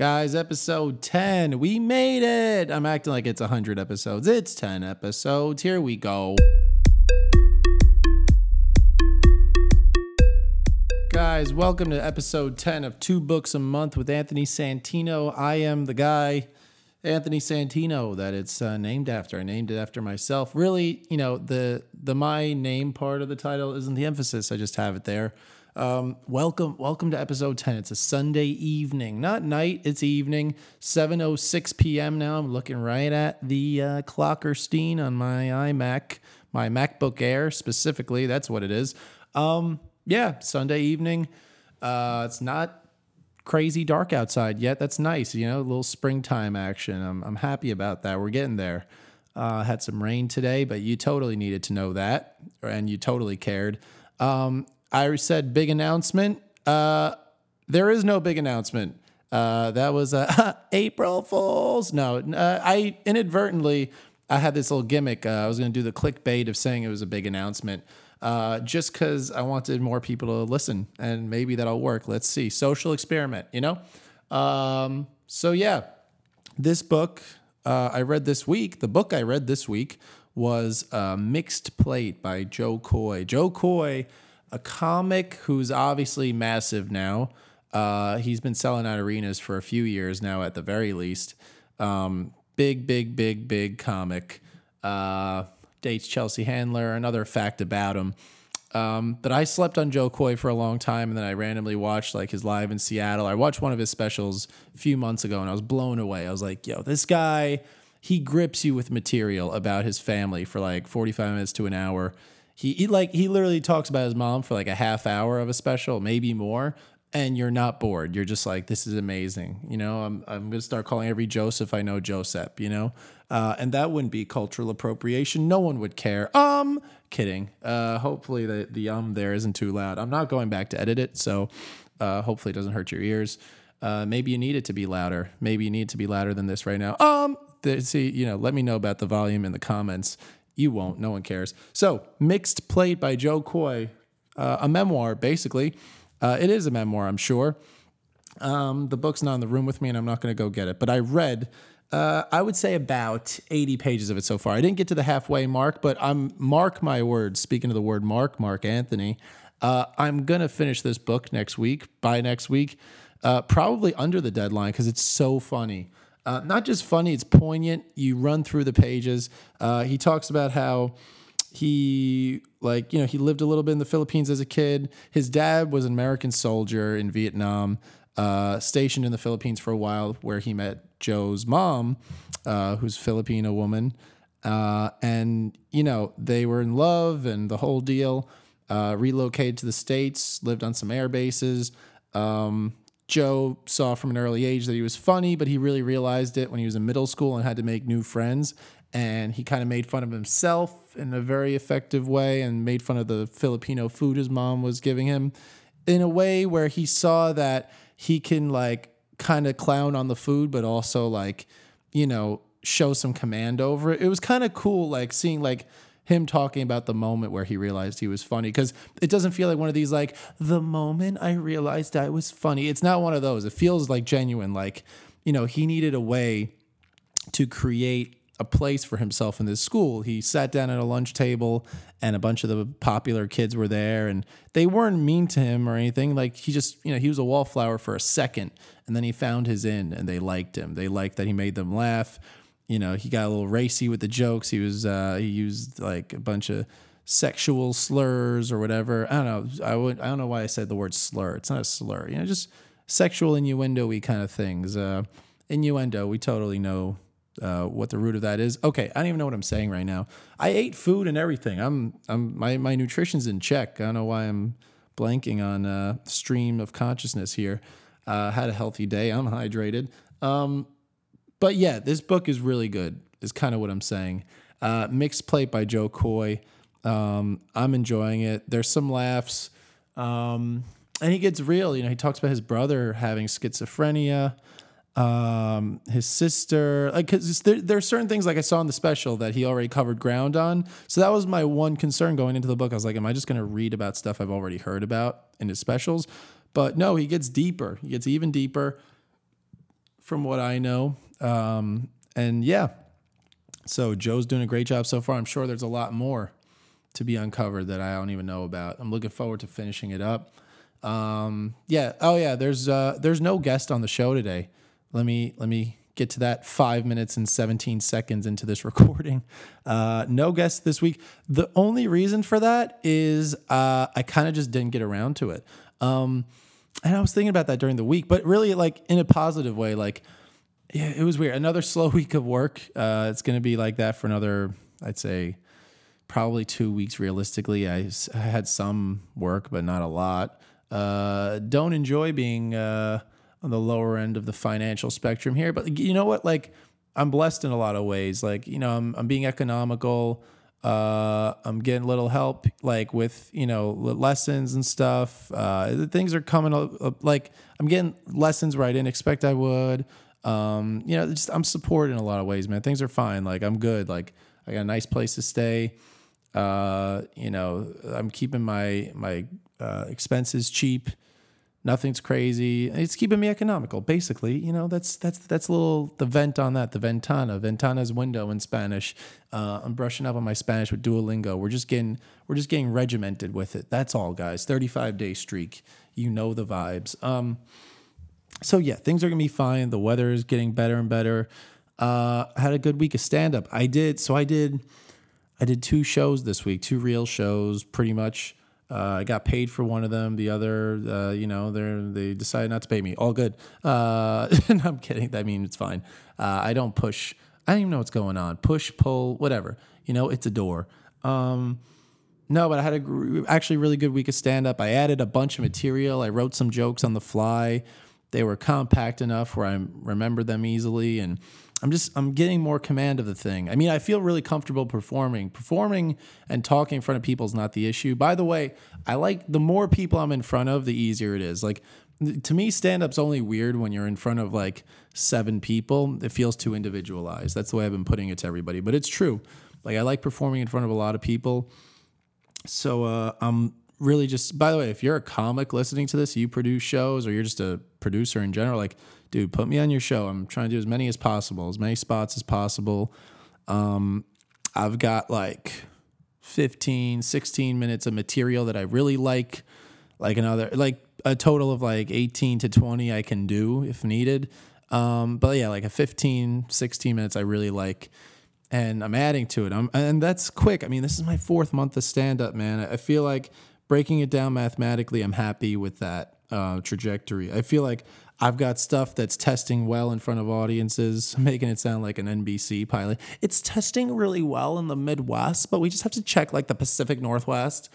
Guys, episode 10. We made it. I'm acting like it's 100 episodes. It's 10 episodes. Here we go. Guys, welcome to episode 10 of Two Books a Month with Anthony Santino. I am the guy, Anthony Santino, that it's uh, named after. I named it after myself. Really, you know, the the my name part of the title isn't the emphasis. I just have it there. Um, welcome, welcome to episode 10. It's a Sunday evening, not night, it's evening, 7.06 p.m. now. I'm looking right at the uh, Clockerstein on my iMac, my MacBook Air specifically. That's what it is. Um, yeah, Sunday evening. Uh, it's not crazy dark outside yet. That's nice, you know, a little springtime action. I'm, I'm happy about that. We're getting there. Uh, had some rain today, but you totally needed to know that, and you totally cared. Um, I said big announcement. Uh, there is no big announcement. Uh, that was uh, April Fools. No, uh, I inadvertently I had this little gimmick. Uh, I was going to do the clickbait of saying it was a big announcement, uh, just because I wanted more people to listen, and maybe that'll work. Let's see. Social experiment, you know. Um, so yeah, this book I read this week. The book I read this week was Mixed Plate by Jo Koy. Jo Koy a comic who's obviously massive now. Uh, he's been selling out arenas for a few years now, at the very least. Um, big, big, big, big comic. Uh, dates Chelsea Handler. Another fact about him. Um, but I slept on Jo Koy for a long time, and then I randomly watched like his live in Seattle. I watched one of his specials a few months ago, and I was blown away. I was like, "Yo, this guy, he grips you with material about his family for like forty-five minutes to an hour." He, he like he literally talks about his mom for like a half hour of a special, maybe more, and you're not bored. You're just like, this is amazing. You know, I'm I'm gonna start calling every Joseph I know Joseph. You know, uh, and that wouldn't be cultural appropriation. No one would care. Um, kidding. Uh, hopefully the the um there isn't too loud. I'm not going back to edit it, so uh, hopefully it doesn't hurt your ears. Uh, maybe you need it to be louder. Maybe you need to be louder than this right now. Um, see, you know, let me know about the volume in the comments you won't. No one cares. So, Mixed Plate by Jo Koy, uh, a memoir, basically. Uh, it is a memoir, I'm sure. Um, the book's not in the room with me, and I'm not going to go get it. But I read, uh, I would say about 80 pages of it so far. I didn't get to the halfway mark, but I'm mark my words. Speaking of the word mark, Mark Anthony, uh, I'm gonna finish this book next week. By next week, uh, probably under the deadline because it's so funny. Uh, not just funny, it's poignant. You run through the pages. Uh, he talks about how he like you know he lived a little bit in the Philippines as a kid. His dad was an American soldier in Vietnam, uh, stationed in the Philippines for a while, where he met Joe's mom, uh, who's Filipino woman, uh, and you know they were in love and the whole deal. Uh, relocated to the states, lived on some air bases. Um, Joe saw from an early age that he was funny, but he really realized it when he was in middle school and had to make new friends. And he kind of made fun of himself in a very effective way and made fun of the Filipino food his mom was giving him in a way where he saw that he can like kind of clown on the food, but also like, you know, show some command over it. It was kind of cool, like seeing like him talking about the moment where he realized he was funny because it doesn't feel like one of these like the moment I realized I was funny. It's not one of those. It feels like genuine. Like you know, he needed a way to create a place for himself in this school. He sat down at a lunch table and a bunch of the popular kids were there and they weren't mean to him or anything. Like he just, you know, he was a wallflower for a second and then he found his in and they liked him. They liked that he made them laugh you know, he got a little racy with the jokes. He was uh, he used like a bunch of sexual slurs or whatever. I don't know. I would I don't know why I said the word slur. It's not a slur. You know, just sexual innuendo-y kind of things. Uh, innuendo. We totally know uh, what the root of that is. Okay, I don't even know what I'm saying right now. I ate food and everything. I'm I'm my my nutrition's in check. I don't know why I'm blanking on uh, stream of consciousness here. Uh, had a healthy day. I'm hydrated. Um, but yeah, this book is really good. Is kind of what I'm saying. Uh, Mixed Plate by Jo Koy. Um, I'm enjoying it. There's some laughs, um, and he gets real. You know, he talks about his brother having schizophrenia, um, his sister. Like, cause there, there are certain things like I saw in the special that he already covered ground on. So that was my one concern going into the book. I was like, am I just going to read about stuff I've already heard about in his specials? But no, he gets deeper. He gets even deeper from what I know. Um, and yeah, so Joe's doing a great job so far. I'm sure there's a lot more to be uncovered that I don't even know about. I'm looking forward to finishing it up. Um, yeah. Oh yeah. There's uh, there's no guest on the show today. Let me let me get to that five minutes and 17 seconds into this recording. Uh, no guest this week. The only reason for that is uh, I kind of just didn't get around to it. Um, and I was thinking about that during the week, but really like in a positive way. Like, yeah, it was weird. Another slow week of work. Uh, it's going to be like that for another, I'd say, probably two weeks realistically. I, I had some work, but not a lot. Uh, don't enjoy being uh, on the lower end of the financial spectrum here. But you know what? Like, I'm blessed in a lot of ways. Like, you know, I'm, I'm being economical. Uh, I'm getting little help, like with you know lessons and stuff. Uh, things are coming up. Like I'm getting lessons where I didn't expect I would. Um, you know, just I'm supported in a lot of ways, man. Things are fine. Like I'm good. Like I got a nice place to stay. Uh, you know, I'm keeping my my uh, expenses cheap nothing's crazy. It's keeping me economical, basically. You know, that's that's that's a little the vent on that, the ventana, ventana's window in Spanish. Uh, I'm brushing up on my Spanish with Duolingo. We're just getting we're just getting regimented with it. That's all, guys. 35 day streak. You know the vibes. Um, so yeah, things are gonna be fine. The weather is getting better and better. Uh, I had a good week of stand up. I did so I did I did two shows this week, two real shows, pretty much. Uh, I got paid for one of them. The other, uh, you know, they they decided not to pay me. All good. Uh, I'm kidding. I mean, it's fine. Uh, I don't push. I don't even know what's going on. Push, pull, whatever. You know, it's a door. Um, no, but I had a actually really good week of stand up. I added a bunch of material. I wrote some jokes on the fly. They were compact enough where I remember them easily and I'm just I'm getting more command of the thing. I mean, I feel really comfortable performing. Performing and talking in front of people is not the issue. By the way, I like the more people I'm in front of, the easier it is. Like to me, stand up's only weird when you're in front of like seven people. It feels too individualized. That's the way I've been putting it to everybody. But it's true. Like I like performing in front of a lot of people. So uh, I'm really just. By the way, if you're a comic listening to this, you produce shows, or you're just a producer in general, like dude, put me on your show. I'm trying to do as many as possible, as many spots as possible. Um, I've got like 15, 16 minutes of material that I really like, like another, like a total of like 18 to 20 I can do if needed. Um, but yeah, like a 15, 16 minutes I really like. And I'm adding to it. I'm, and that's quick. I mean, this is my fourth month of stand up, man. I feel like breaking it down mathematically, I'm happy with that uh, trajectory. I feel like I've got stuff that's testing well in front of audiences, making it sound like an NBC pilot. It's testing really well in the Midwest, but we just have to check like the Pacific Northwest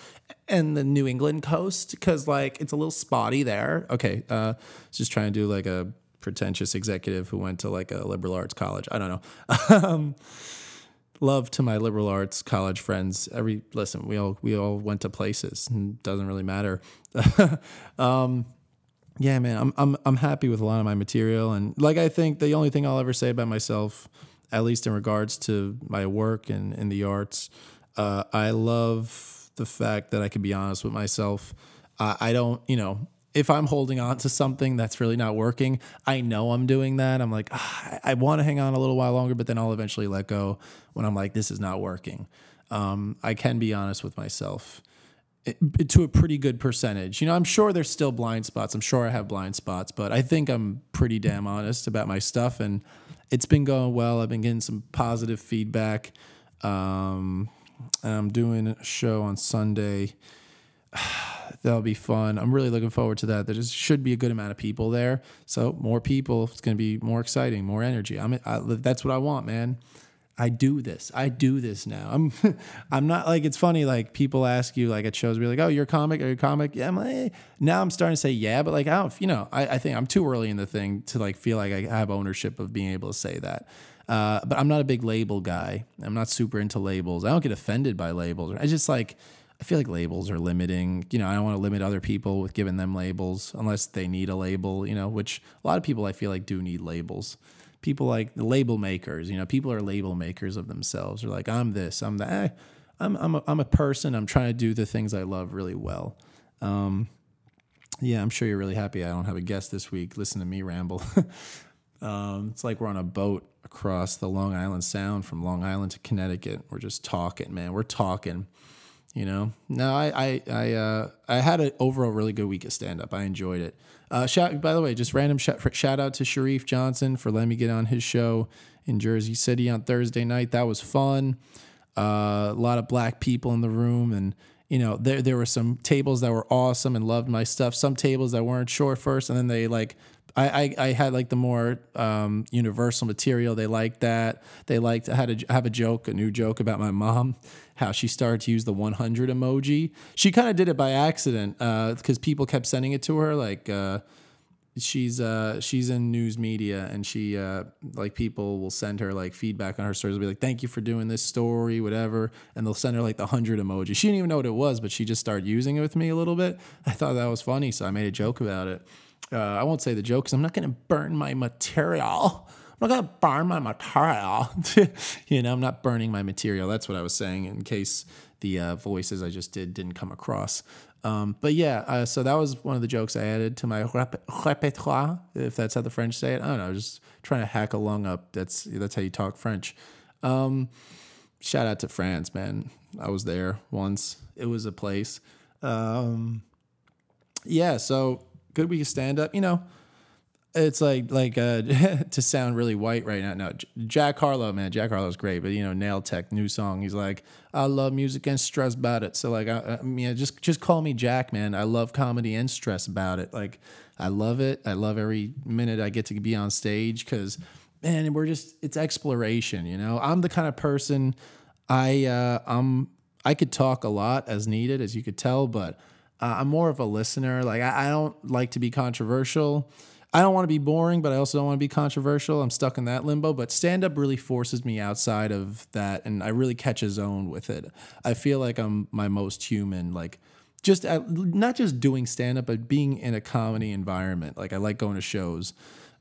and the New England coast because like it's a little spotty there. Okay, uh, just trying to do like a pretentious executive who went to like a liberal arts college. I don't know. um, love to my liberal arts college friends. Every listen, we all we all went to places. And doesn't really matter. um, yeah, man, I'm I'm I'm happy with a lot of my material, and like I think the only thing I'll ever say about myself, at least in regards to my work and in the arts, uh, I love the fact that I can be honest with myself. Uh, I don't, you know, if I'm holding on to something that's really not working, I know I'm doing that. I'm like, ah, I, want to hang on a little while longer, but then I'll eventually let go when I'm like, this is not working. Um, I can be honest with myself to a pretty good percentage. You know, I'm sure there's still blind spots. I'm sure I have blind spots, but I think I'm pretty damn honest about my stuff, and it's been going well. I've been getting some positive feedback. Um, I'm doing a show on Sunday. That'll be fun. I'm really looking forward to that. There just should be a good amount of people there. So more people, it's going to be more exciting, more energy. I'm. I, that's what I want, man. I do this. I do this now. I'm I'm not like it's funny like people ask you like at shows be like, "Oh, you're a comic? Are you a comic?" Yeah, I'm like, now I'm starting to say yeah, but like I don't, you know, I, I think I'm too early in the thing to like feel like I have ownership of being able to say that. Uh, but I'm not a big label guy. I'm not super into labels. I don't get offended by labels. I just like I feel like labels are limiting. You know, I don't want to limit other people with giving them labels unless they need a label, you know, which a lot of people I feel like do need labels people like the label makers. You know, people are label makers of themselves. They're like, I'm this, I'm that. Eh, I'm I'm a, I'm a person. I'm trying to do the things I love really well. Um, yeah, I'm sure you're really happy I don't have a guest this week. Listen to me ramble. Um, it's like we're on a boat across the Long Island Sound from Long Island to Connecticut. We're just talking, man. We're talking. You know. No, I I I uh, I had an overall really good week of stand up. I enjoyed it. Uh, shout by the way, just random shout, shout out to Sharif Johnson for letting me get on his show in Jersey City on Thursday night. That was fun. Uh, a lot of black people in the room and you know, there there were some tables that were awesome and loved my stuff. Some tables that weren't sure first, and then they like I, I, I had like the more um, universal material. They liked that. They liked I had to have a joke, a new joke about my mom, how she started to use the 100 emoji. She kind of did it by accident because uh, people kept sending it to her like. Uh, she's uh she's in news media and she uh like people will send her like feedback on her stories will be like thank you for doing this story whatever and they'll send her like the 100 emoji she didn't even know what it was but she just started using it with me a little bit i thought that was funny so i made a joke about it uh, i won't say the joke because i'm not going to burn my material I'm not gonna burn my material. you know, I'm not burning my material. That's what I was saying in case the uh, voices I just did didn't come across. Um, but yeah, uh, so that was one of the jokes I added to my repertoire, if that's how the French say it. I don't know, just trying to hack a lung up. That's that's how you talk French. Um, shout out to France, man. I was there once. It was a place. Um, yeah, so good week of stand up. You know, it's like like uh, to sound really white right now. No, Jack Harlow, man, Jack Harlow's great, but you know, Nail Tech new song. He's like, I love music and stress about it. So like, I, I mean, just just call me Jack, man. I love comedy and stress about it. Like, I love it. I love every minute I get to be on stage because, man, we're just it's exploration. You know, I'm the kind of person I uh, I'm I could talk a lot as needed, as you could tell, but uh, I'm more of a listener. Like, I, I don't like to be controversial. I don't want to be boring, but I also don't want to be controversial. I'm stuck in that limbo. But stand up really forces me outside of that, and I really catch a zone with it. I feel like I'm my most human, like just at, not just doing stand up, but being in a comedy environment. Like I like going to shows.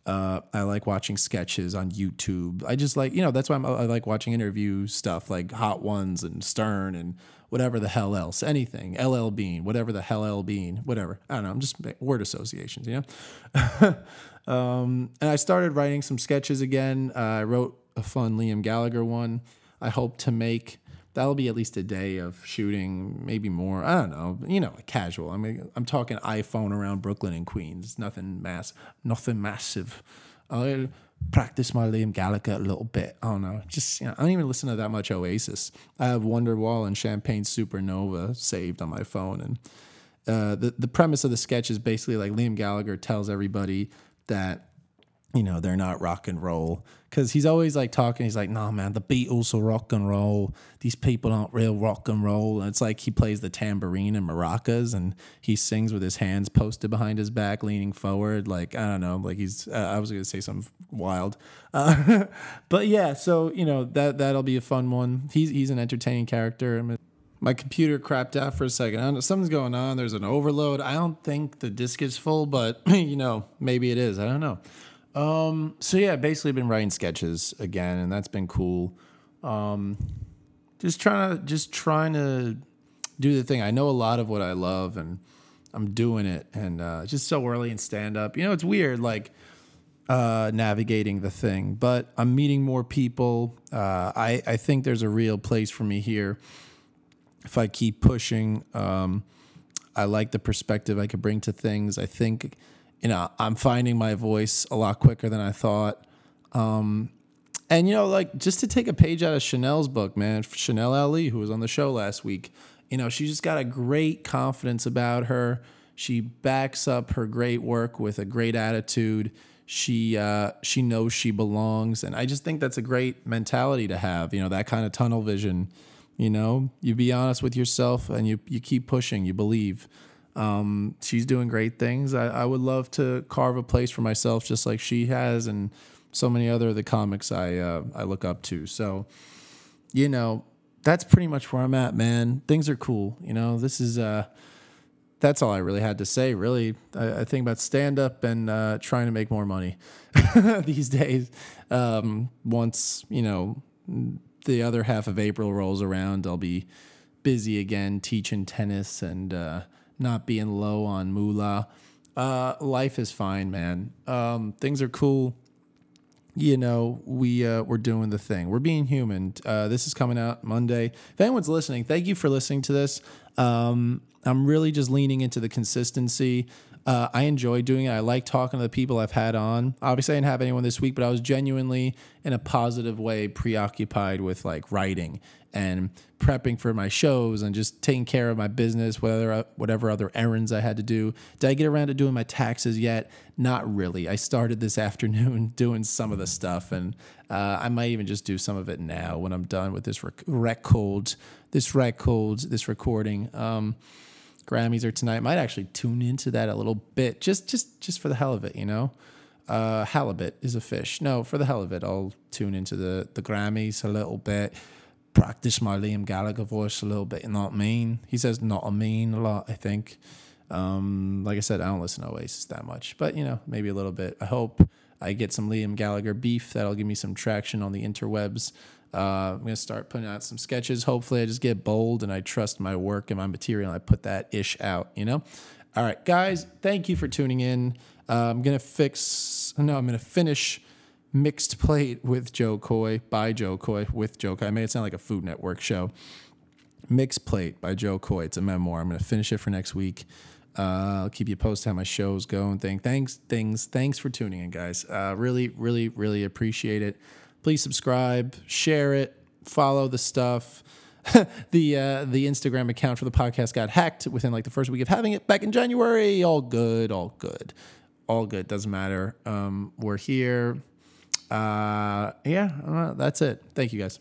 Uh, I like watching sketches on YouTube. I just like, you know, that's why I'm, i like watching interview stuff like Hot Ones and Stern and whatever the hell else, anything, LL Bean, whatever the hell L Bean, whatever. I don't know. I'm just word associations, you know? um, and I started writing some sketches again. Uh, I wrote a fun Liam Gallagher one. I hope to make that'll be at least a day of shooting, maybe more. I don't know, you know, casual. I mean, I'm talking iPhone around Brooklyn and Queens. Nothing mass, nothing massive. I'll practice my Liam Gallagher a little bit. I don't know, just you know, I don't even listen to that much Oasis. I have Wonderwall and Champagne Supernova saved on my phone, and uh, the the premise of the sketch is basically like Liam Gallagher tells everybody that you know, they're not rock and roll. Cause he's always like talking, he's like, nah, man, the Beatles are rock and roll. These people aren't real rock and roll. And it's like he plays the tambourine and maracas and he sings with his hands posted behind his back, leaning forward. Like, I don't know, like he's, uh, I was going to say something wild. Uh, but yeah, so, you know, that, that'll be a fun one. He's, he's an entertaining character. I mean, my computer crapped out for a second. I don't know, something's going on. There's an overload. I don't think the disk is full, but you know, maybe it is. I don't know. Um, so yeah, basically been writing sketches again, and that's been cool. Um, just trying to just trying to do the thing. I know a lot of what I love, and I'm doing it, and uh, just so early in stand up. You know, it's weird, like uh, navigating the thing, but I'm meeting more people. Uh, I I think there's a real place for me here if I keep pushing. Um, I like the perspective I could bring to things. I think you know, I'm finding my voice a lot quicker than I thought. Um, and you know, like just to take a page out of Chanel's book, man, Chanel Ali, who was on the show last week, you know, she just got a great confidence about her. She backs up her great work with a great attitude. She uh, she knows she belongs, and I just think that's a great mentality to have. You know, that kind of tunnel vision. You know, you be honest with yourself, and you you keep pushing. You believe. Um, she's doing great things. I, I, would love to carve a place for myself, just like she has, and so many other of the comics I uh, I look up to. So, you know, that's pretty much where I'm at, man. Things are cool. You know, this is uh, that's all I really had to say. Really, I, I think about stand up and uh, trying to make more money these days. Um, once you know the other half of April rolls around, I'll be busy again teaching tennis and uh, not being low on moolah. Uh, life is fine, man. Um, things are cool. you know, we uh, we're doing the thing. We're being human. Uh, this is coming out Monday. If anyone's listening, thank you for listening to this. Um, I'm really just leaning into the consistency. Uh, I enjoy doing it. I like talking to the people I've had on. Obviously, I didn't have anyone this week, but I was genuinely, in a positive way, preoccupied with like writing and prepping for my shows and just taking care of my business, whatever whatever other errands I had to do. Did I get around to doing my taxes yet? Not really. I started this afternoon doing some of the stuff, and uh, I might even just do some of it now when I'm done with this rec- record, this record, this recording. Um, Grammys are tonight. Might actually tune into that a little bit, just just just for the hell of it, you know. Uh, halibut is a fish. No, for the hell of it, I'll tune into the the Grammys a little bit. Practice my Liam Gallagher voice a little bit. Not mean. He says not a mean a lot. I think. Um, like I said, I don't listen to Oasis that much, but you know, maybe a little bit. I hope I get some Liam Gallagher beef that'll give me some traction on the interwebs. Uh, I'm gonna start putting out some sketches. Hopefully, I just get bold and I trust my work and my material. I put that ish out. You know. All right, guys. Thank you for tuning in. Uh, I'm gonna fix. No, I'm gonna finish mixed plate with Jo Koy by Jo Koy with Jo Koy. I made it sound like a Food Network show. Mixed Plate by Jo Koy. It's a memoir. I'm gonna finish it for next week. Uh, I'll keep you posted how my shows go and thing. Thanks, things. Thanks for tuning in, guys. Uh, really, really, really appreciate it please subscribe, share it, follow the stuff. the uh, the Instagram account for the podcast got hacked within like the first week of having it back in January. All good, all good, all good. Doesn't matter. Um, we're here. Uh, yeah, uh, that's it. Thank you guys.